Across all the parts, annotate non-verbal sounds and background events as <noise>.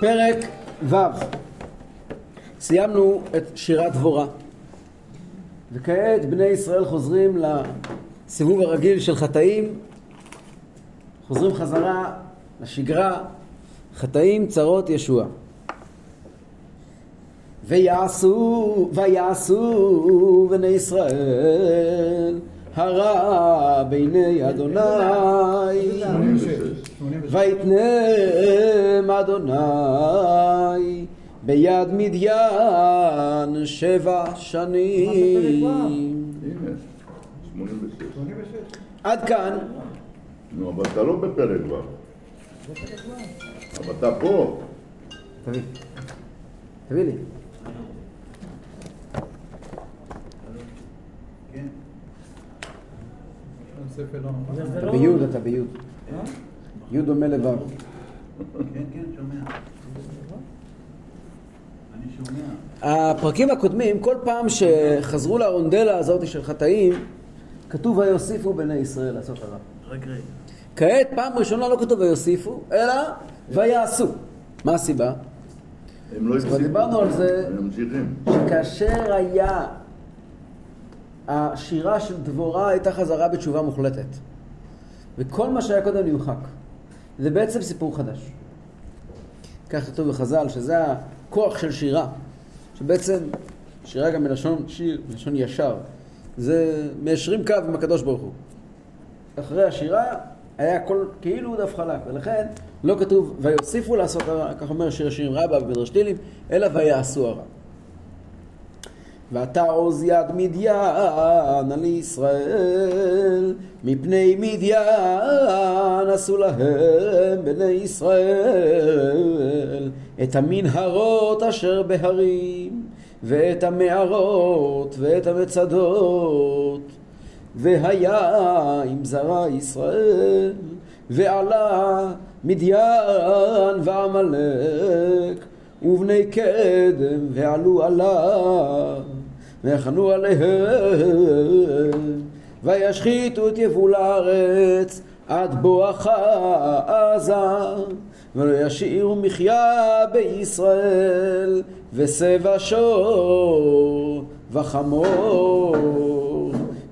פרק ו' סיימנו את שירת דבורה. וכעת בני ישראל חוזרים לסיבוב הרגיל של חטאים. חוזרים חזרה לשגרה. חטאים צרות ישוע. ויעשו ויעשו בני ישראל הרע בעיני אדוני ויתנם אדוני ביד מדיין שבע שנים. עד כאן. נו, אבל אתה לא בפרק ו'. אבל אתה פה. תביא. תביא לי. אתה ביוד, אתה ביוד. יוד דומה לו'. כן, כן, שומע. אני שומע. הפרקים הקודמים, כל פעם שחזרו לרונדלה הזאת של חטאים, כתוב ויוסיפו בני ישראל לעשות הרע. רגע. כעת פעם ראשונה לא כתוב ויוסיפו, אלא ויעשו. מה הסיבה? הם לא הפסיקו. דיברנו על זה. שכאשר היה השירה של דבורה הייתה חזרה בתשובה מוחלטת. וכל מה שהיה קודם נמחק. זה בעצם סיפור חדש. כך כתוב בחז"ל, שזה הכוח של שירה. שבעצם, שירה גם מלשון שיר, מלשון ישר. זה מיישרים קו עם הקדוש ברוך הוא. אחרי השירה היה הכל כאילו דף חלק, ולכן לא כתוב ויוסיפו לעשות הרע, כך אומר שיר השירים ובדרש תהילים, אלא ויעשו הרע. ואתה עוז יד מדיין על ישראל, מפני מדיין עשו להם בני ישראל את המנהרות אשר בהרים, ואת המערות ואת המצדות. והיה עם זרע ישראל, ועלה מדיין ועמלק, ובני קדם ועלו עליו, ויחנו עליהם, וישחיתו את יבול הארץ עד בואכה עזה, ולא ישאירו מחיה בישראל, ושבע שור וחמור.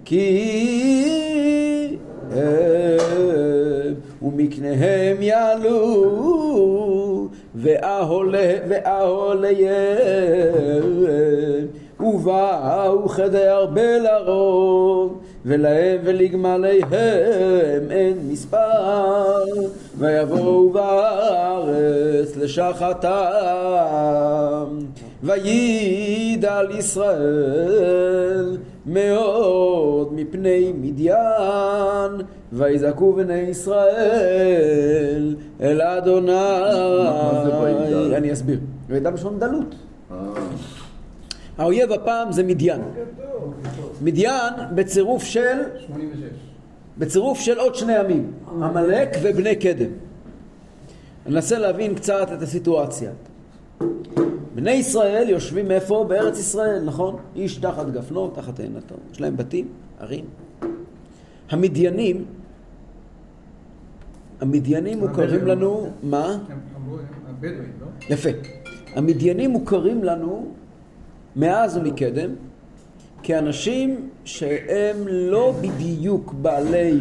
כי הם ומקניהם יעלו ואהוליהם ובאו חדי הרבה לרוב ולהם ולגמליהם אין מספר. ויבואו בארץ לשחתם וידע על מאוד מפני מדיין. ויזעקו בני ישראל אל אדוני? אני אסביר. וידע בלשון דלות האויב הפעם זה מדיין מדיין בצירוף של 86. בצירוף של עוד שני עמים עמלק ובני קדם ננסה להבין קצת את הסיטואציה בני ישראל יושבים איפה? בארץ ישראל, נכון? איש תחת גפנו, תחת תאנתו. יש להם בתים, ערים. המדיינים, המדיינים מוכרים לנו, מה? הבדואים, לא? יפה. המדיינים מוכרים לנו מאז ומקדם כאנשים שהם לא בדיוק בעלי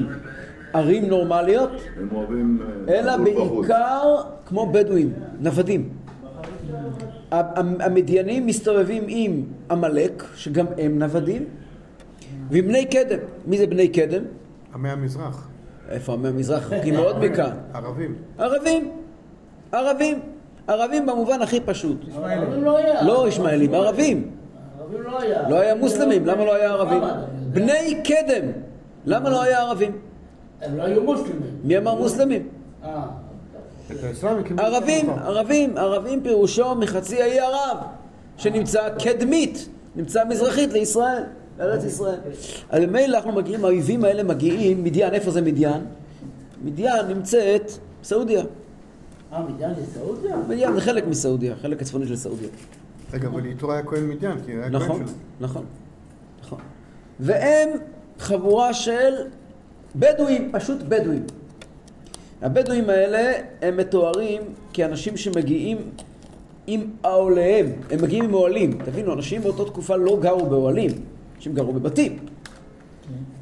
ערים נורמליות, הם אוהבים... אה, אלא. בעיקר כמו בדואים, נוודים. המדיינים מסתובבים עם עמלק, שגם הם נוודים, ועם בני קדם. מי זה בני קדם? עמי המזרח, איפה עמי המזרח? רחוקים מאוד מכאן. ערבים. ערבים. ערבים. ערבים במובן הכי פשוט. לא. לא ישמעאלים, ערבים. לא היה. לא היה מוסלמים, למה לא היה ערבים? בני קדם, למה לא היה ערבים? הם לא היו מוסלמים. מי אמר מוסלמים? אה. ערבים. ערבים, ערבים פירושו מחצי האי ערב, שנמצא קדמית, נמצא מזרחית לישראל, לארץ ישראל. אז ממילא אנחנו מגיעים, האויבים האלה מגיעים, מדיין, איפה זה מדיין? מדיין נמצאת בסעודיה. אה, מדיין זה סעודיה? מדיין זה חלק מסעודיה, חלק הצפוני של סעודיה. רגע, אבל יתרו היה כהן מדיין, כי היה כהן נכון, שלו. נכון, נכון. והם חבורה של בדואים, פשוט בדואים. הבדואים האלה הם מתוארים כאנשים שמגיעים עם אוהליהם, הם מגיעים עם אוהלים. תבינו, אנשים באותה תקופה לא גרו באוהלים, אנשים גרו בבתים.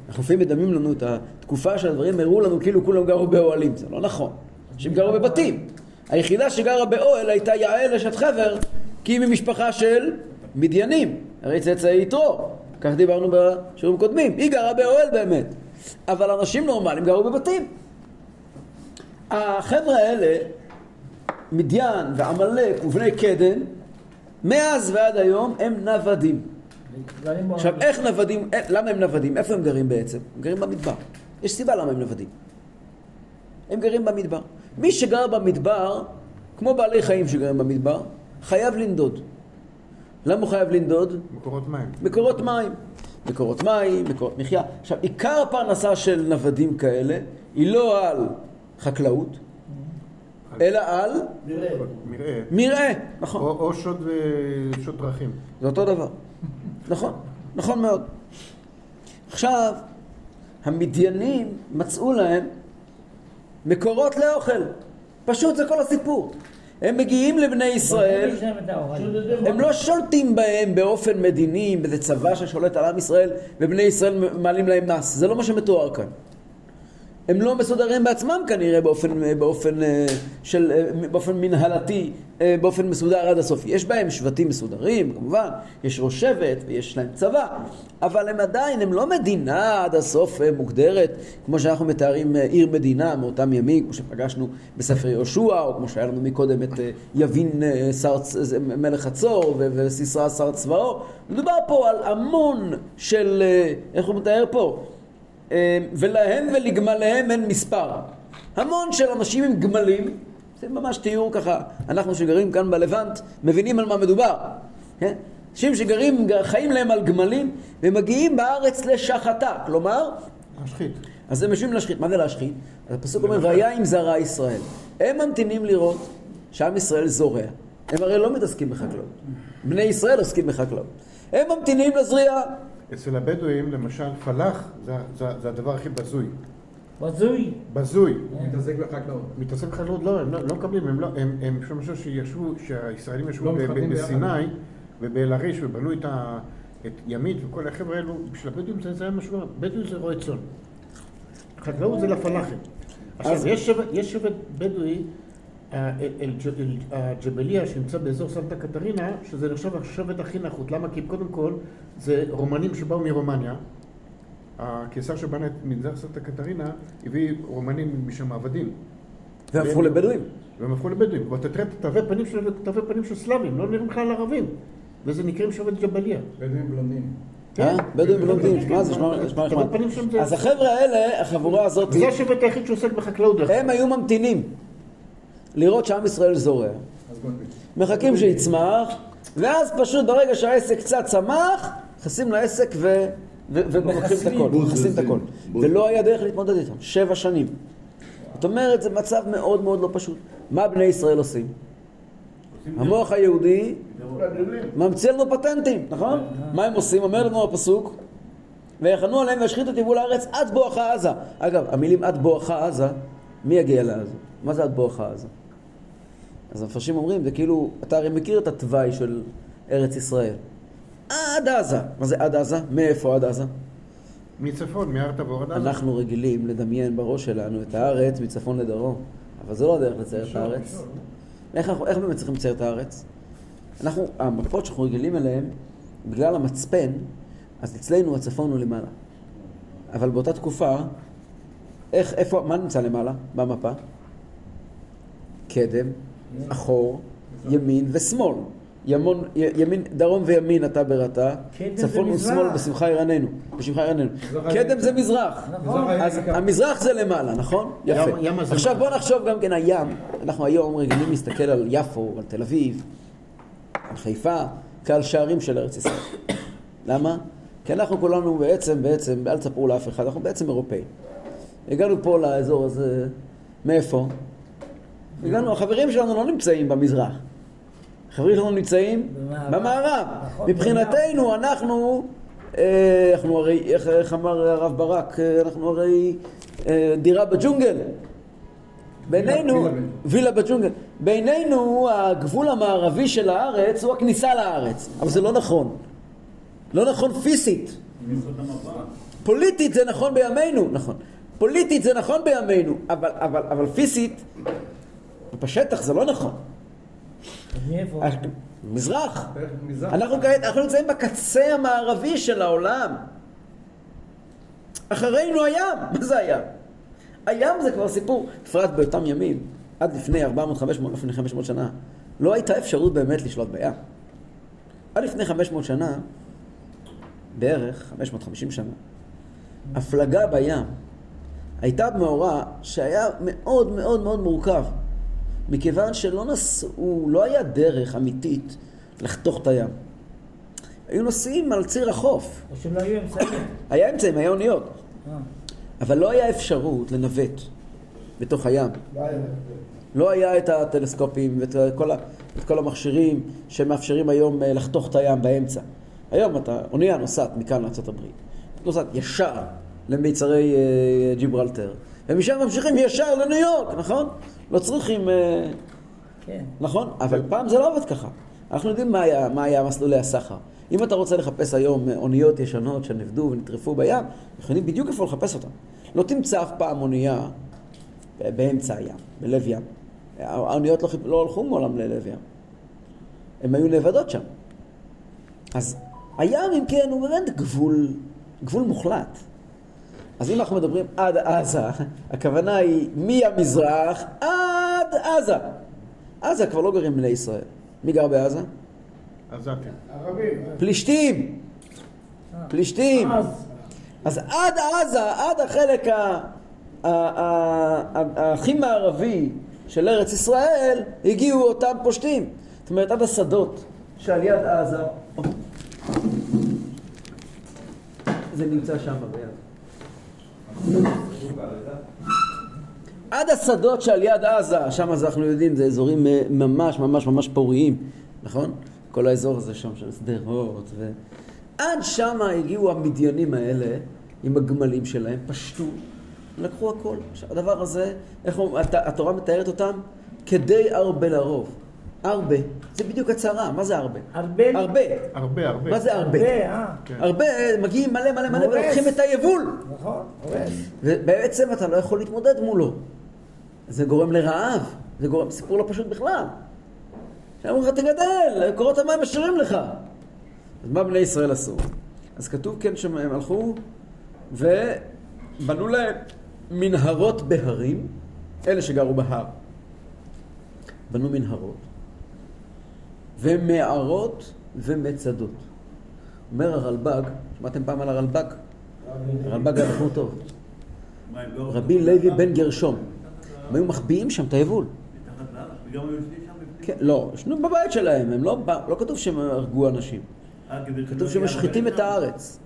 אנחנו לפעמים מדמים לנו את התקופה שהדברים הראו לנו כאילו כולם גרו באוהלים, זה לא נכון. אנשים גרו בבתים. היחידה שגרה באוהל הייתה יעל אשת חבר, כי היא ממשפחה של מדיינים, הרי צאצאי יתרו, כך דיברנו בשיעורים קודמים, היא גרה באוהל באמת, אבל אנשים נורמליים גרו בבתים. החבר'ה האלה, מדיין ועמלק ובני קדן, מאז ועד היום הם נוודים. עכשיו, איך נוודים, למה הם נוודים? איפה הם גרים בעצם? הם גרים במדבר. יש סיבה למה הם נוודים. הם גרים במדבר. מי שגר במדבר, כמו בעלי חיים שגרים במדבר, חייב לנדוד. למה הוא חייב לנדוד? מקורות מים. מקורות מים. מקורות מים, מקורות מחיה. עכשיו, עיקר הפרנסה של נוודים כאלה היא לא על חקלאות, אלא על. מרעה. מרעה. נכון. או או שוד ושוד דרכים. זה אותו דבר. נכון, נכון מאוד. עכשיו, המדיינים מצאו להם מקורות לאוכל. פשוט זה כל הסיפור. הם מגיעים לבני ישראל, הם לא שולטים בהם באופן מדיני, עם איזה צבא ששולט על עם ישראל, ובני ישראל מעלים להם מס. זה לא מה שמתואר כאן. הם לא מסודרים בעצמם כנראה באופן, באופן, אה, של, אה, באופן מנהלתי, אה, באופן מסודר עד הסוף. יש בהם שבטים מסודרים, כמובן, יש ראש שבט ויש להם צבא, אבל הם עדיין, הם לא מדינה עד הסוף מוגדרת, כמו שאנחנו מתארים עיר מדינה מאותם ימים, כמו שפגשנו בספר יהושע, או כמו שהיה לנו מקודם את יבין שר, מלך חצור וסיסרא שר צבאו. מדובר פה על המון של, איך הוא מתאר פה? אה, ולהם ולגמליהם אין מספר. המון של אנשים עם גמלים, זה ממש תיאור ככה, אנחנו שגרים כאן בלבנט מבינים על מה מדובר. כן? אנשים שגרים, חיים להם על גמלים ומגיעים בארץ לשחטה, כלומר... להשחית. אז הם יושבים להשחית. מה זה להשחית? אז הפסוק אומר, והיה עם זרע ישראל. הם ממתינים לראות שעם ישראל זורע. הם הרי לא מתעסקים בחקלאות. בני ישראל עוסקים בחקלאות. הם ממתינים לזריעה. אצל הבדואים, למשל, פלאח זה, זה, זה הדבר הכי בזוי. בזוי. בזוי. הוא מתעסק בחקלאות. מתעסק בחקלאות, לא, הם לא, לא מקבלים, הם לא, הם, הם יש משהו שישבו, שהישראלים ישבו לא. בסיני ובאל-עריש ובנו את, ה, את ימית וכל החבר'ה האלו, בשביל הבדואים זה, זה היה משהו, בדואי זה רועה צאן. חקלאות זה לפלאחים. עכשיו, יש שבט בדואי, אה, אל- אל- אל- הג'בליה שנמצא באזור סנטה קטרינה, שזה נחשב השבט הכי נחות. למה? כי קודם כל זה רומנים שבאו מרומניה. הקיסר שבנה את מנזר סנטה קטרינה הביא רומנים משם עבדים. והפכו לבדואים. והם הפכו לבדואים. ואתה תראה את תווי פנים של תווי פנים של סלאבים, לא נראים בכלל ערבים. וזה נקראים שבט ג'בליה. בדואים בלונדינים. אה? בדואים ולומדים, מה זה נשמע נחמד. אז החבר'ה האלה, החבורה הזאת, זה השבט היחיד שעוסק בחקלאות הם היו ממתינים לראות שעם ישראל זורע. מחכים שיצמח, ואז פשוט ברגע שהעסק קצת צמח, נכנסים לעסק ו... ו- ולוקחים את הכל, בוז מכסים את. הכל. ולא היה דרך להתמודד איתם, שבע שנים. זאת אומרת, זה מצב מאוד מאוד לא פשוט. מה בני ישראל עושים? המוח היהודי ממציא לנו פטנטים, נכון? מה הם עושים? אומר לנו הפסוק, ויחנו עליהם וישחיתו את יבול הארץ עד בואכה עזה. אגב, המילים עד בואכה עזה, מי יגיע לעזה? מה זה עד בואכה עזה? אז המפרשים אומרים, זה כאילו, אתה הרי מכיר את התוואי של ארץ ישראל. עד עזה. מה זה עד עזה? מאיפה עד עזה? מצפון, מהר תבור עד עזה. אנחנו רגילים לדמיין בראש שלנו את הארץ מצפון לדרום, אבל זה לא הדרך לצייר את הארץ. איך, אנחנו- איך באמת צריכים לצייר את הארץ? אנחנו, המפות שאנחנו רגילים אליהן, בגלל המצפן, אז אצלנו הצפון הוא למעלה. אבל באותה תקופה, איך, איפה, מה נמצא למעלה במפה? קדם, אחור, ימין ושמאל. ימון, י, ימין, דרום וימין אתה בראתה, צפון. ושמאל בשמחה ירננו. בשמחה ירננו. קדם זה מזרח. נכון. אז המזרח זה למעלה, נכון? יפה. ים- ים עכשיו. בוא נחשוב גם כן הים, אנחנו היום רגילים להסתכל על יפו, על תל אביב, על חיפה, כעל שערים של ארץ ישראל. למה? כי אנחנו כולנו בעצם, בעצם, אל תספרו לאף אחד, אנחנו בעצם אירופאים. הגענו פה לאזור הזה, מאיפה? הגענו, החברים שלנו לא נמצאים במזרח. החברים שלנו נמצאים במערב. נכון, מבחינתנו, אנחנו, אה, אנחנו הרי, איך, אמר הרב ברק, אה, אנחנו הרי אה, דירה בג'ונגל. בינינו, וילה בג'ונגל. בינינו הגבול המערבי של הארץ הוא הכניסה לארץ, אבל זה לא נכון. לא נכון פיזית. פוליטית זה נכון בימינו, נכון. פוליטית זה נכון בימינו, אבל, אבל, אבל פיזית, בשטח זה לא נכון. מאיפה? מזרח. בערך מזרח. אנחנו כעת, אנחנו נמצאים בקצה המערבי של העולם. אחרינו הים, מה זה הים? הים זה כבר סיפור, בפרט באותם ימים, עד לפני 400-500, לפני 500 שנה, לא הייתה אפשרות באמת לשלוט בים. עד לפני 500 שנה, בערך, 550 שנה, הפלגה בים הייתה מאורע שהיה מאוד מאוד מאוד מורכב, מכיוון שלא נסעו, לא היה דרך אמיתית לחתוך את הים. היו נוסעים על ציר החוף. או שלא היו אמצעים. היה אמצעים, היה אוניות. אה. אבל לא היה אפשרות לנווט בתוך הים. לא היה. לא היה את הטלסקופים ואת כל, ה, את כל המכשירים שמאפשרים היום אה, לחתוך את הים באמצע. היום אתה, אונייה נוסעת מכאן לארה"ב, נוסעת ישר למיצרי אה, ג'יברלטר, ומשם ממשיכים ישר לניו יורק, נכון? לא צריכים, אה, כן. נכון? אבל פעם זה לא עובד ככה. אנחנו יודעים מה היה, מה היה מסלולי הסחר. אם אתה רוצה לחפש היום אה, אוניות ישנות שנפדו ונטרפו בים, אנחנו יודעים בדיוק איפה לחפש אותן. לא תמצא אף פעם אונייה באמצע הים, בלב ים. האוניות לא, לא הלכו מעולם ללב ים. הן היו נאבדות שם. אז הים, אם כן, הוא באמת גבול, גבול מוחלט. אז אם אנחנו מדברים עד עזה, הכוונה היא מהמזרח עד עזה. עזה כבר לא גרים בני ישראל. מי גר בעזה? עזתים. ערבים. פלישתים. פלישתים. אז, עד עזה, עד החלק הכי מערבי של ארץ ישראל, הגיעו אותם פושטים. זאת אומרת, עד השדות שעל יד עזה. זה נמצא שם ביד. עד השדות שעל יד עזה, שם אז אנחנו יודעים, זה אזורים אה, ממש ממש ממש פוריים, נכון? כל האזור הזה שם של שדרות ו... עד שם הגיעו המדיינים האלה עם הגמלים שלהם, פשטו, לקחו הכל. הדבר הזה, איך הת- התורה מתארת אותם? כדי הרבה לרוב. הרבה, זה בדיוק הצהרה, מה זה הרבה? הרבה. הרבה. הרבה, הרבה. מה זה הרבה? הרבה, אה. כן. הרבה, מגיעים מלא מלא מלא. ולוקחים את היבול. נכון, הורס. ובעצם אתה לא יכול להתמודד מולו. זה גורם לרעב, זה גורם, סיפור לא פשוט בכלל. שאומרים לך תגדל, קורות המים משאירים לך. אז מה בני ישראל עשו? אז כתוב כן שהם הלכו ובנו להם מנהרות בהרים, אלה שגרו בהר. בנו מנהרות, ומערות ומצדות. אומר הרלב"ג, שמעתם פעם על הרלב"ג? הרלב"ג היה בחור טוב. רבי לוי בן גרשום. הם היו מחביאים שם את היבול. כן, לא, ישנו בבית שלהם, הם לא, לא כתוב שהם הרגו אנשים. כתוב שהם משחיתים את הארץ.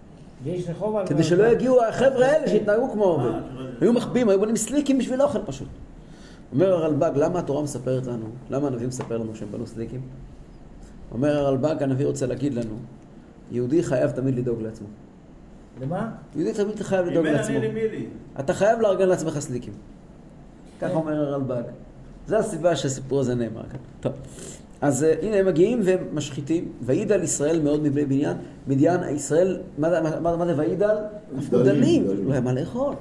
כדי שלא יגיעו החבר'ה האלה שהתנהגו כמו הרבה. היו מחביאים, היו בונים סליקים בשביל אוכל פשוט. אומר הרלב"ג, למה התורה מספרת לנו? למה הנביא מספר לנו שהם בנו סליקים? אומר הרלב"ג, הנביא רוצה להגיד לנו, יהודי חייב תמיד לדאוג לעצמו. למה? יהודי תמיד חייב לדאוג לעצמו. אתה חייב לארגן לעצמך סליקים. ככה אומר הרלב"ג. זו הסיבה שהסיפור הזה נאמר כאן. טוב. אז uh, הנה הם מגיעים והם משחיתים. ויעיד על ישראל מאוד מבני בניין. מדיין, ישראל, מה, זה- מה, מה, מה זה ויעיד על? הפכו דלים. לא היה מה לאכול.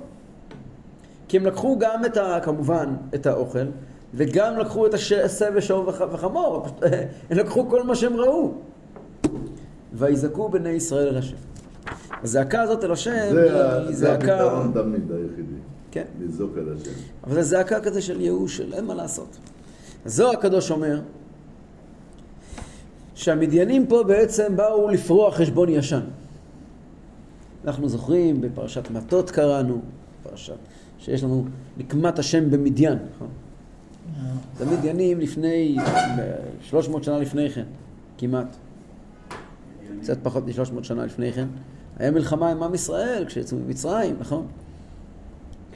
כי הם לקחו גם את ה... כמובן, את האוכל, וגם לקחו את הסב ושור וח- וחמור. פשוט, <laughs> הם לקחו כל מה שהם ראו. ויזעקו בני ישראל אל השם. הזעקה הזאת אל השם זה היא זה זעקה... הפתרון תמיד היחידי. כן. לזעוק על השם. אבל זו זעקה כזה של ייאוש, של אין מה לעשות. זוהר הקדוש אומר שהמדיינים פה בעצם באו לפרוע חשבון ישן. אנחנו זוכרים, בפרשת מטות קראנו, פרשת שיש לנו נקמת השם במדיין, נכון? זה מדיינים לפני, 300 שנה לפני כן, כמעט. קצת פחות מ-300 שנה לפני כן. היה מלחמה עם עם ישראל כשיצאו ממצרים, נכון?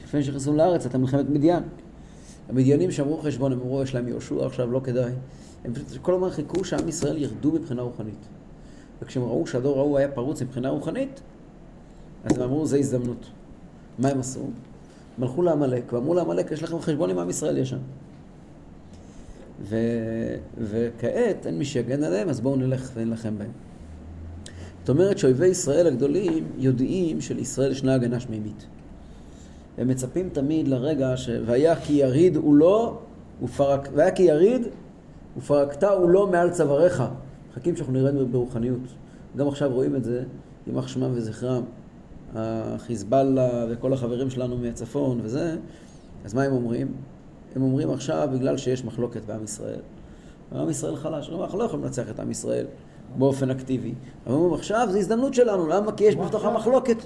לפני שנכנסו לארץ, הייתה מלחמת מדיין. המדיינים שמרו חשבון, הם אמרו, יש להם יהושע עכשיו, לא כדאי. הם פשוט כל הזמן חיכו שעם ישראל ירדו מבחינה רוחנית. וכשהם ראו שהדור ההוא היה פרוץ מבחינה רוחנית, אז הם אמרו, זה הזדמנות. מה הם עשו? הם הלכו לעמלק, ואמרו לעמלק, יש לכם חשבון עם עם ישראל ישן. ו... וכעת אין מי שיגן עליהם, אז בואו נלך ונלחם בהם. זאת אומרת שאויבי ישראל הגדולים יודעים שלישראל ישנה הגנה שמימית. הם מצפים תמיד לרגע ש... והיה כי יריד הוא לא, ופרק... והיה כי יריד ופרקת הוא לא מעל צוואריך. מחכים שאנחנו נרד ברוחניות. גם עכשיו רואים את זה, יימח שמם וזכרם. החיזבאללה וכל החברים שלנו מהצפון וזה, אז מה הם אומרים? הם אומרים עכשיו בגלל שיש מחלוקת בעם ישראל. עם ישראל חלש, אנחנו לא יכולים לנצח את עם ישראל באופן אקטיבי. אבל אומרים עכשיו זו הזדמנות שלנו, למה? כי יש בתוכה מחלוקת.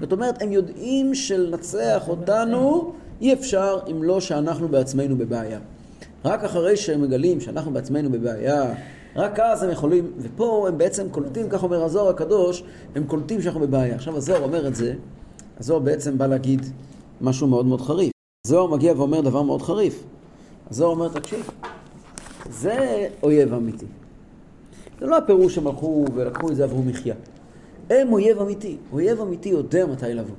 זאת אומרת, הם יודעים שלנצח אותנו אי אפשר אם לא שאנחנו בעצמנו בבעיה. רק אחרי שהם מגלים שאנחנו בעצמנו בבעיה, רק אז הם יכולים, ופה הם בעצם קולטים, כך אומר הזוהר הקדוש, הם קולטים שאנחנו בבעיה. עכשיו הזוהר אומר את זה, הזוהר בעצם בא להגיד משהו מאוד מאוד חריף. הזוהר מגיע ואומר דבר מאוד חריף. הזוהר אומר, תקשיב, זה אויב אמיתי. זה לא הפירוש שהם הלכו ולקחו את זה עברו מחיה. הם אויב אמיתי. אויב אמיתי יודע מתי לבוא.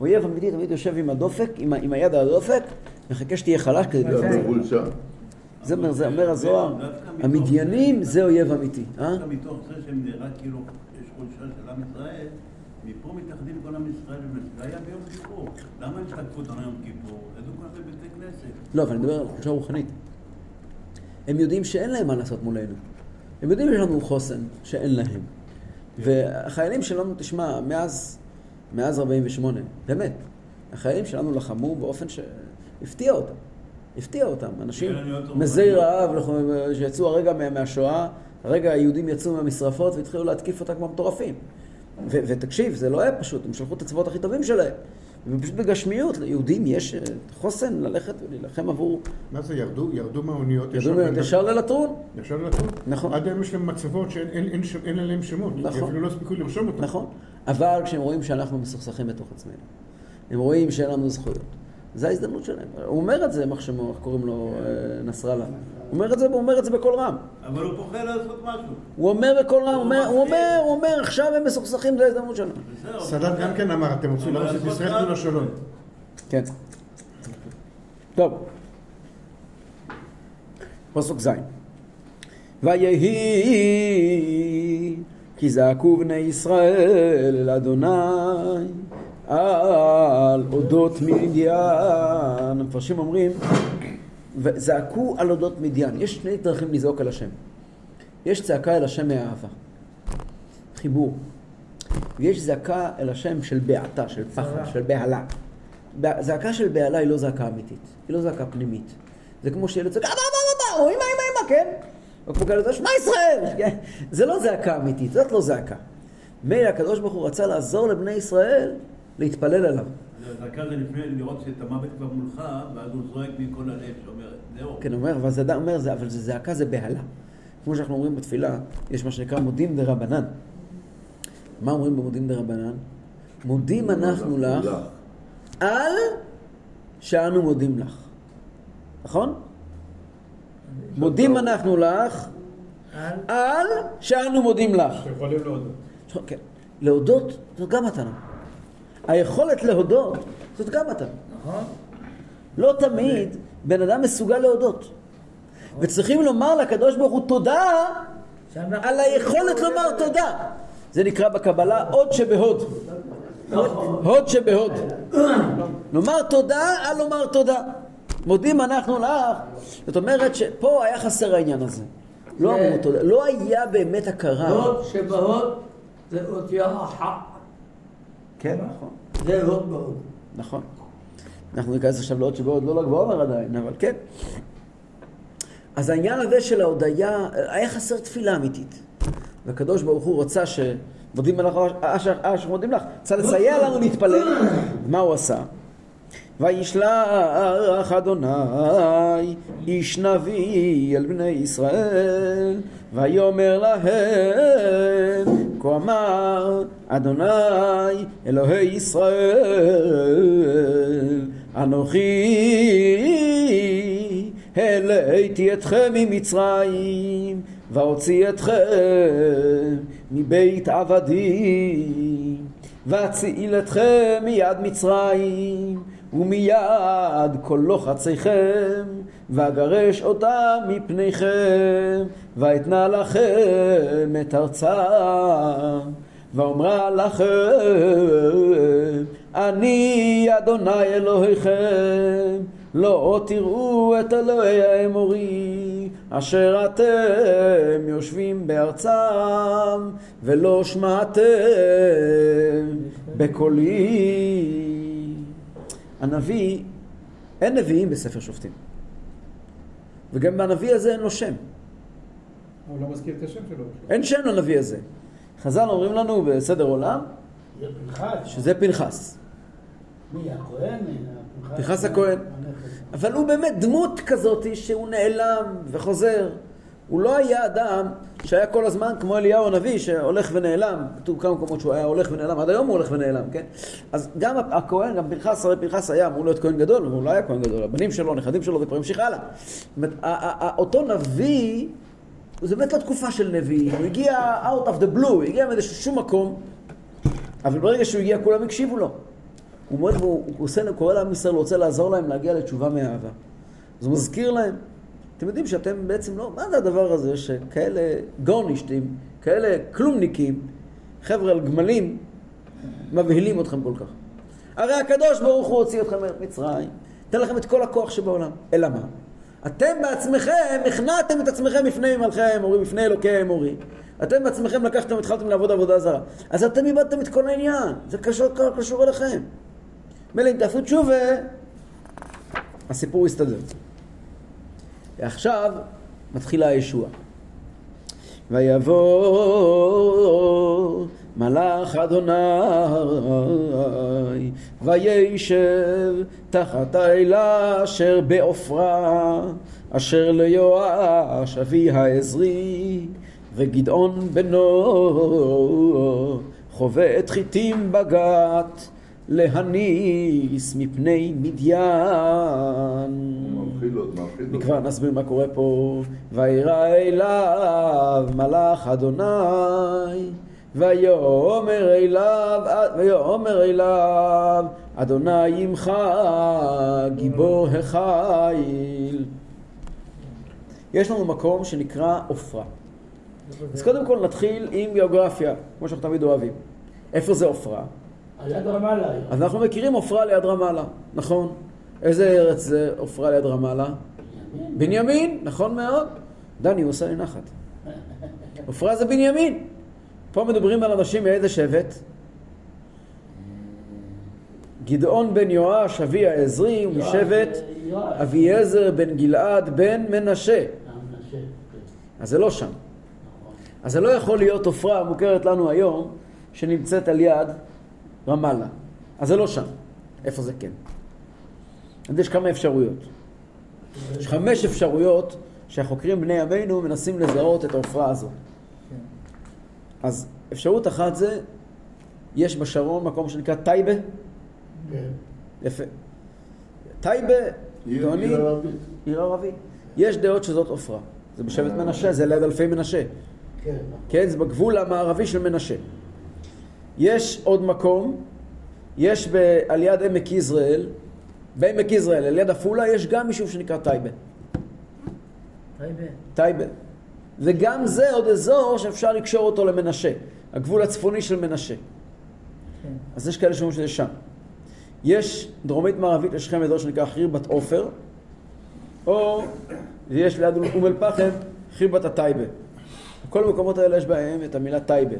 אויב אמיתי תמיד יושב עם הדופק, עם, עם היד על הדופק, מחכה שתהיה חלש כדי להיות גם זה. זה אומר, זה אומר הזוהר, המדיינים זה אויב אמיתי. אה? דווקא מתוך זה שהם נראה כאילו יש חולשה של עם ישראל, מפה מתאחדים כל עם ישראל, וזה היה ביום כיפור. למה הם תקפו אותנו יום כיפור? ידעו כל זה בבתי כנסת. לא, אבל אני מדבר על חולשה רוחנית. הם יודעים שאין להם מה לעשות מולנו. הם יודעים שיש לנו חוסן שאין להם. והחיילים שלנו, תשמע, מאז, מאז 48, באמת, החיילים שלנו לחמו באופן שהפתיע אותם. הפתיע אותם. אנשים כן, מזי. רעב שיצאו הרגע מה- מהשואה, הרגע היהודים יצאו מהמשרפות והתחילו להתקיף אותם כמו מטורפים. ותקשיב, זה לא היה פשוט, הם שלחו את הצבאות הכי טובים שלהם. ופשוט בגשמיות, ליהודים יש אה, חוסן ללכת ולהילחם עבור... מה זה, ירדו, ירדו מהאוניות, ידעו מהם ישר ללטרון. ישר לטון. נכון. עד היום יש להם מצבות שאין עליהם שמות. נכון. אפילו לא הספיקו לרשום אותם. נכון. אבל כשהם רואים שאנחנו מסוכסכים בתוך עצמנו, הם רואים שאין לנו זכויות, זו ההזדמנות שלהם. הוא אומר את זה, איך שמו, איך קוראים לו, אה, נסראללה. הוא אומר את זה, הוא אומר את זה בקול רם. אבל הוא פוחד לעשות משהו. הוא אומר בקול רם, הוא אומר, הוא. אומר, עכשיו הם מסוכסכים, זו ההזדמנות שלנו. סאדאת גם כן אמר, אתם רוצים להרוס את ישראל, רע- תנו לו שלום. כן. טוב. פסוק ז' ויהי כי זעקו בני ישראל אל אדוני על אודות מדיין. המפרשים אומרים, זעקו על אודות מדיין. יש שני דרכים לזעוק על השם. יש צעקה אל השם מאהבה, חיבור. ויש זעקה אל השם של בעתה, של פחד, של בהלה. זעקה של בהלה היא לא זעקה אמיתית, היא לא זעקה פנימית. זה כמו שילד צועק, אבא, אבא, אבא, או אמא, אמא, אמא, כן? או כמו כאלה, שמע ישראל! <laughs> כן? זה לא זעקה אמיתית, זאת לא זעקה. מילא הקדוש ברוך הוא רצה לעזור לבני ישראל להתפלל עליו. דקה זה לפני לראות שאת המוות כבר מולך, ואז הוא זועק מכל הלב, שאומר, זהו. כן, הוא אומר, אבל זה, אומר, זה, אבל זה זעקה זה בהלה. כמו שאנחנו אומרים בתפילה, יש מה שנקרא מודים דה רבנן. מה אומרים במודים דה רבנן? מודים אנחנו לך על שאנו מודים לך. נכון? מודים אנחנו לך על שאנו מודים לך. שיכולים להודות. כן. להודות זאת גם מתנה. היכולת להודות זאת גם מתנה. נכון? לא תמיד בן אדם מסוגל להודות. וצריכים לומר לקדוש ברוך הוא תודה על היכולת לומר תודה. זה נקרא בקבלה הוד שבהוד. הוד שבהוד. נאמר תודה על לומר תודה. מודים אנחנו לך. זאת אומרת שפה היה חסר העניין הזה. לא זה- אמרו תודה. לא היה באמת הכרה. הוד שבהוד זה אותיות החק. כן, נכון. זה הוד בהוד. נכון. אנחנו ניכנס עכשיו לעוד שבעוד לא ל"ג בעומר עדיין, אבל כן. אז העניין הזה של ההודיה, היה חסר תפילה אמיתית. והקדוש ברוך הוא רצה שמודים לך, אשר מודים לך, רצה לסייע לנו להתפלל. מה הוא עשה? וישלח אדוני איש נביא אל בני ישראל ויאמר להם כה אמר אדוני אלוהי ישראל אנוכי העליתי אתכם ממצרים והוציא אתכם מבית עבדים ואציל אתכם מיד מצרים ומיד כל לוחציכם, ואגרש אותם מפניכם, ואתנה לכם את ארצם. ואומרה לכם, אני אדוני אלוהיכם, לא תראו את אלוהי האמורי, אשר אתם יושבים בארצם, ולא שמעתם בקולי. הנביא, אין נביאים בספר שופטים. וגם בנביא הזה אין לו שם. הוא לא מזכיר את השם שלו. אין שם לנביא הזה. חז"ל אומרים לנו בסדר עולם. שזה פנחס. מי, הכהן? פנחס הכהן. אבל הוא באמת דמות כזאת שהוא נעלם וחוזר. הוא לא היה אדם שהיה כל הזמן כמו אליהו הנביא שהולך ונעלם. כתוב כמה מקומות שהוא היה הולך ונעלם, עד היום הוא הולך ונעלם, כן? אז גם הכהן, גם פנחס, הרי פנחס היה אמור להיות כהן גדול, אבל הוא לא היה כהן גדול. הבנים שלו, הנכדים שלו, זה כבר המשיך הלאה. זאת אומרת, אותו נביא, זה באמת לא תקופה של נביא, הוא הגיע out of the blue, הוא הגיע מאיזשהו שום מקום, אבל ברגע שהוא הגיע כולם הקשיבו לו. הוא מאוד, הוא, הוא עושה, קורא לעם ישראל, הוא רוצה לעזור להם להגיע לתשובה מאהבה. אז הוא מזכיר להם, אתם יודעים שאתם בעצם לא, מה זה הדבר הזה שכאלה גורנישטים, כאלה כלומניקים, חבר'ה על גמלים, מבהילים אתכם כל כך. הרי הקדוש ברוך הוא הוציא אתכם מארץ מצרים, תן לכם את כל הכוח שבעולם. אלא מה? אתם בעצמכם הכנעתם את עצמכם בפני מלכי האמורי, בפני אלוקי האמורי. אתם בעצמכם לקחתם, התחלתם לעבוד עבודה זרה. אז אתם איבדתם את כל העניין. זה קשור, קשור אליכם. מילא אם תעשו תשובה, הסיפור יסתדר. ועכשיו מתחילה הישועה. ויבוא מלאך אדוני וישב תחת האלה אשר בעופרה אשר ליואש אבי העזרי וגדעון בנו חווה את חיטים בגת להניס מפני מדיין עוד, עוד. כבר נסביר מה קורה פה. וירא אליו מלאך אדוני, ויאמר אליו, ויאמר אליו, אדוני עמך גיבור החיל. יש לנו מקום שנקרא עופרה. אז קודם כל נתחיל עם גיאוגרפיה, כמו שאנחנו תמיד אוהבים. איפה זה עופרה? על יד רמאללה. אז אנחנו מכירים עופרה ליד רמאללה, נכון? איזה ארץ זה עופרה ליד רמאללה? בנימין, נכון מאוד. דני, הוא עושה לי נחת. עופרה זה בנימין. פה מדברים על אנשים מאיזה שבט? גדעון בן יואש, אבי העזרי, הוא משבט. אביעזר בן גלעד בן מנשה. כן, אז זה לא שם. נכון. אז זה לא יכול להיות עופרה המוכרת לנו היום, שנמצאת על יד רמאללה. אז זה לא שם. איפה זה כן? אז יש כמה אפשרויות. יש חמש אפשרויות שהחוקרים בני ימינו מנסים לזהות את העופרה הזו. אז אפשרות אחת זה, יש בשרון מקום שנקרא טייבה. כן. יפה. טייבה, עיר טוענים, עיר ערבית. עיר ערבית. יש דעות שזאת עופרה. זה בשבט מנשה, זה ליד אלפי מנשה. כן. כן, זה בגבול המערבי של מנשה. יש עוד מקום, יש ב- על יד עמק יזרעאל, בעמק יזרעאל, על יד עפולה, יש גם יישוב שנקרא טייבה. טייבה. טייבה. וגם זה עוד אזור שאפשר לקשור אותו למנשה, הגבול הצפוני של מנשה. כן. אז יש כאלה שאומרים שזה שם. יש דרומית מערבית לשכם אזור שנקרא חירבת עופר, או ויש ליד אום אל פחם חירבת הטייבה. בכל המקומות האלה יש בהם את המילה טייבה.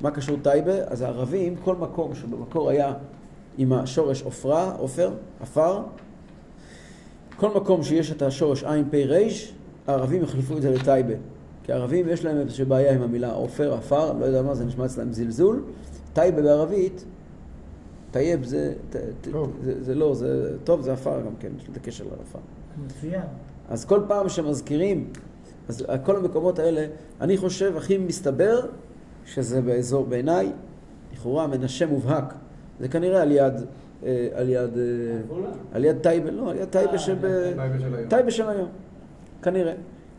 מה קשור טייבה? אז הערבים, כל מקום שבמקור היה עם השורש עופרה, עופר, עפר, כל מקום שיש את השורש עין פ' ר', הערבים יחליפו את זה לטייבה. כי הערבים יש להם איזושהי בעיה עם המילה עופר, עפר, לא יודע מה, זה נשמע אצלם זלזול. טייבה בערבית, טייב זה, ט, טוב. זה, זה לא, זה טוב, זה עפר גם כן, יש לזה קשר לעפר. מצוין. אז כל פעם שמזכירים, אז כל המקומות האלה, אני חושב, הכי מסתבר, שזה באזור, בעיניי, לכאורה מנשה מובהק. זה כנראה על יד, אה, על יד, אה? על יד טייבה, לא, על יד טייבה אה. טייבה של היום. כנראה.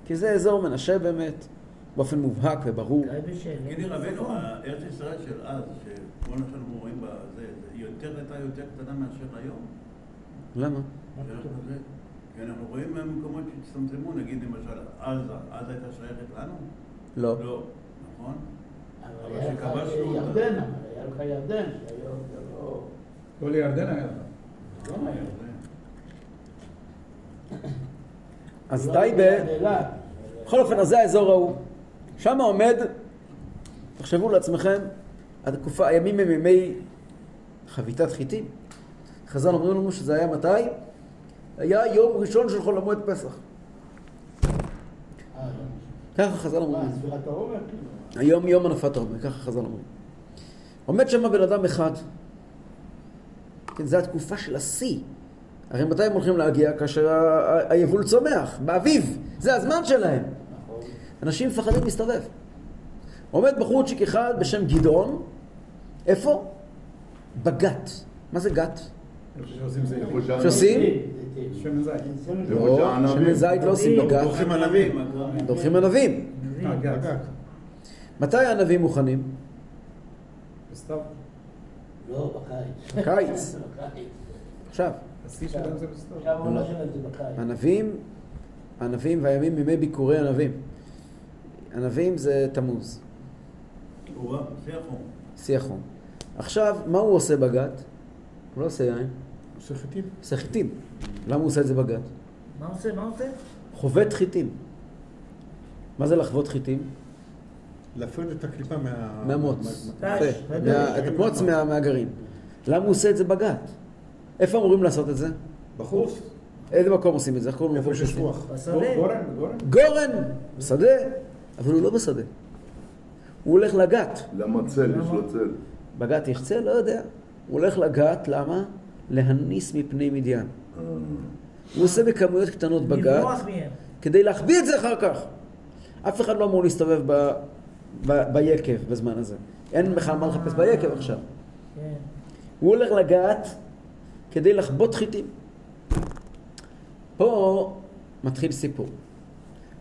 כי זה אזור מנשה באמת, באופן מובהק וברור. של... תגידי רבנו, ארץ ישראל של אז, שכמו שאנחנו רואים בזה, זה יותר הייתה יותר קטנה מאשר היום? למה? מה? כי אנחנו רואים מקומות שהצטמצמו, נגיד למשל עזה, עזה הייתה שייכת לנו? לא. לא, נכון? אבל אבל היה לך שכבשנו אותה. ירדן, היה לך ירדן, שהיום זה לא... כל לירדן היה לך. אז טייבה. בכל אופן, אז זה האזור ההוא. שם עומד, תחשבו לעצמכם, התקופה, הימים הם ימי חביתת חיטים. חז"ל אומרים לנו שזה היה מתי? היה יום ראשון של חול המועד פסח. ככה חז"ל אומרים. העומר? היום יום הנפת העומר, ככה חז"ל אומרים. עומד שם בן אדם אחד. כן, זו התקופה של השיא. הרי מתי הם הולכים להגיע? כאשר היבול צומח, באביב. זה הזמן שלהם. אנשים מפחדים להסתובב. עומד בחורצ'יק אחד בשם גדעון, איפה? בגת. מה זה גת? שעושים? שמן זית. לא. שמן זית לא עושים בגת, דורכים ענבים. דורכים ענבים. מתי הענבים מוכנים? בסתיו. לא. בקיץ. בקיץ. עכשיו, השיא שלהם זה בסתיו. ענבים, ענבים והימים ימי ביקורי ענבים. ענבים זה תמוז, הוא שיא החום. שיא החום. עכשיו, מה הוא עושה בגת? הוא לא עושה יין, עושה חיטים. עושה חיטים. למה הוא עושה את זה בגת? מה עושה? מה עושה? חובט חיטים. מה זה לחבוט חיטים? להפריד את הקליפה מה... מהמוץ. את המוץ מה- מהגרעין. למה הוא עושה את זה בגת? איפה אמורים לעשות את זה? בחוץ. איזה מקום עושים את זה? איך קוראים איפה למקום שיש? רוח. בשדה. גורן, גורן. גורן! שדה. אבל הוא לא בשדה. הוא הולך לגת. למה צל? יש לו צל. בגת יש צל? לא יודע. הוא הולך לגת, למה? להניס מפני מדיין. אה, הוא עושה בכמויות קטנות בגת, לברוח מהם. כדי להחביא את זה אחר כך. אף אחד לא אמור להסתובב ב, ב, ביקב בזמן הזה. אין בכלל מה לחפש ביקב עכשיו. כן. הוא הולך לגת כדי לחבוט חיטים. פה מתחיל סיפור.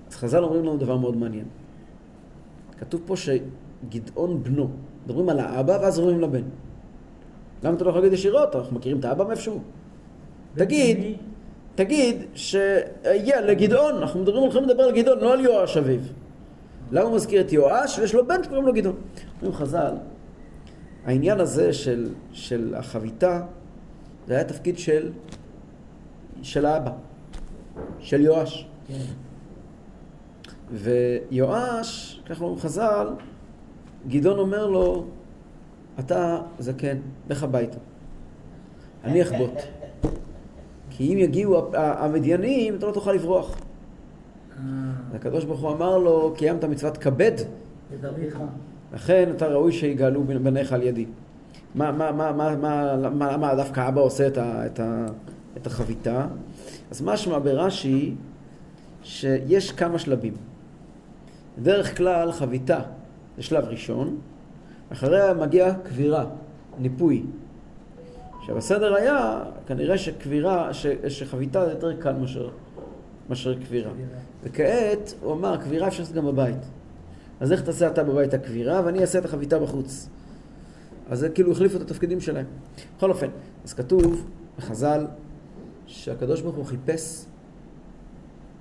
אז חז"ל אומרים לנו דבר מאוד מעניין. כתוב פה שגדעון בנו, מדברים על האבא ואז אומרים לבן. למה אתה לא יכול להגיד ישירות? אנחנו מכירים את האבא מאיפשהו. תגיד, מי? תגיד שהגיע לגדעון, אנחנו מדברים, הולכים לדבר על גדעון, לא על יואש אביו. למה הוא מזכיר את יואש ויש לו בן שקוראים לו גדעון? אומרים חז"ל, העניין הזה של, של החביתה, זה היה תפקיד של, של האבא, של יואש. כן. ויואש, ככה אומרים חז"ל, גדעון אומר לו, אתה זקן, לך הביתה. אני אחבוט. כי אם יגיעו המדיינים, אתה לא תוכל לברוח. אה, הקדוש ברוך הוא אמר לו, קיימת מצוות כבד. לכן אתה ראוי שיגאלו בניך על ידי. מה, מה, מה, מה, מה, למה למה דווקא אבא עושה את, ה, את, ה, את החביתה? אז משמע ברש"י שיש כמה שלבים. בדרך כלל חביתה זה שלב ראשון, אחריה מגיעה קבירה, ניפוי. עכשיו הסדר היה, כנראה שקבירה, ש, שחביתה זה יותר קל מאשר, מאשר קבירה. וכעת הוא אמר, קבירה אפשר לעשות גם בבית. אז איך תעשה אתה בבית הקבירה ואני אעשה את החביתה בחוץ. אז זה כאילו החליפו את התפקידים שלהם. בכל אופן, אז כתוב בחז"ל שהקדוש ברוך הוא חיפש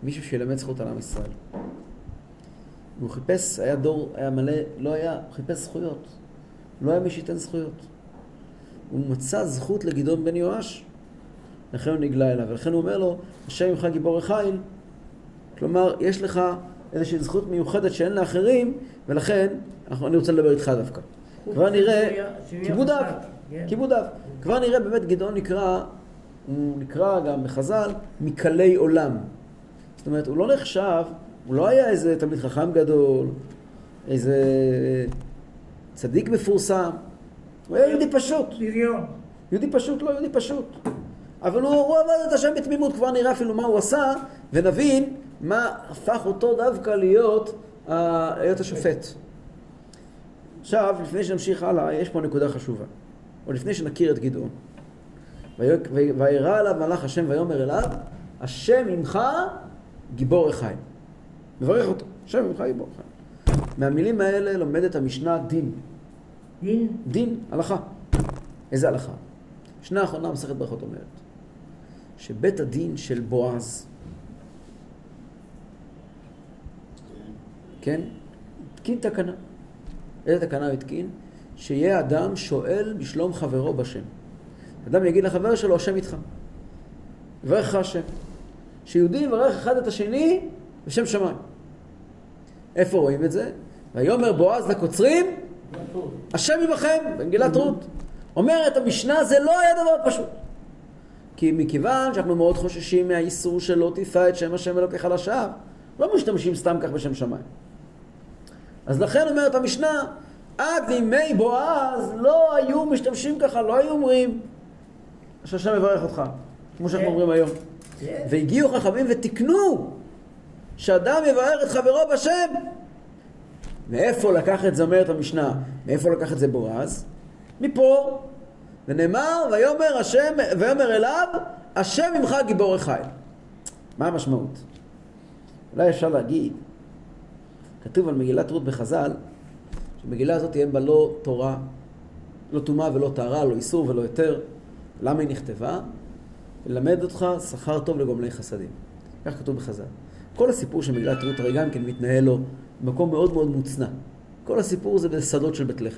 מישהו שילמד זכות על עם ישראל. והוא חיפש, היה דור, היה מלא, לא היה, הוא חיפש זכויות. לא היה מי שייתן זכויות. הוא מצא זכות לגדעון בן יואש, לכן הוא נגלה אליו. ולכן הוא אומר לו, השם עמך גיבור החיל. כלומר, יש לך איזושהי זכות מיוחדת שאין לאחרים, ולכן אני רוצה לדבר איתך דווקא. כבר נראה, כיבוד אב, כן. כיבוד אב. כבר נראה באמת גדעון נקרא, הוא נקרא גם בחז"ל, מקלי עולם. זאת אומרת, הוא לא נחשב, הוא לא היה איזה תלמיד חכם גדול, איזה צדיק מפורסם, הוא היה יהודי פשוט. בריון. יהודי פשוט, לא יהודי פשוט. אבל הוא, הוא עבד את השם בתמימות, כבר נראה אפילו מה הוא עשה, ונבין מה הפך אותו דווקא להיות, להיות השופט. עכשיו, לפני שנמשיך הלאה, יש פה נקודה חשובה. או לפני שנכיר את גדעון. "ויק- ו- וירא עליו מלאך השם ויאמר אליו, השם עמך גיבור החיים. מברך אותו, השם עמך גיבור החיים. מהמילים האלה לומדת המשנה דין. דין? דין, הלכה. איזה הלכה? משנה האחרונה מסכת ברכות אומרת שבית הדין של בועז, כן, התקין תקנה. איזה תקנה הוא התקין? שיהיה אדם שואל בשלום חברו בשם. אדם יגיד לחבר שלו, השם איתך. יברך השם. שיהודי יברך אחד את השני בשם שמיים. איפה רואים את זה? ויאמר בועז לקוצרים, השם עמכם, במגילת רות. אומרת המשנה, זה לא היה דבר פשוט. כי מכיוון שאנחנו מאוד חוששים מהאיסור שלא תישא את שם השם אלוקיך לשווא, לא משתמשים סתם כך בשם שמיים. אז לכן אומרת המשנה, עד לימי בועז לא היו משתמשים ככה, לא היו אומרים שהשם יברך אותך, כמו שאנחנו כן. אומרים היום. כן. והגיעו חכמים ותיקנו שאדם יברך את חברו בשם. מאיפה לקח את זה, אומרת המשנה, מאיפה לקח את זה בועז? מפה. ונאמר, ויאמר השם, ויאמר אליו, השם עמך גיבור החיל. מה המשמעות? אולי אפשר להגיד, כתוב על מגילת רות בחז"ל, שמגילה הזאת אין בה לא תורה, לא טומאה ולא טהרה, לא איסור ולא היתר. למה היא נכתבה? ללמד אותך שכר טוב לגומלי חסדים. כך כתוב בחז"ל. כל הסיפור של מגילת רות הרי גם כן מתנהל לו במקום מאוד מאוד מוצנע. כל הסיפור זה בשדות של בית לחם.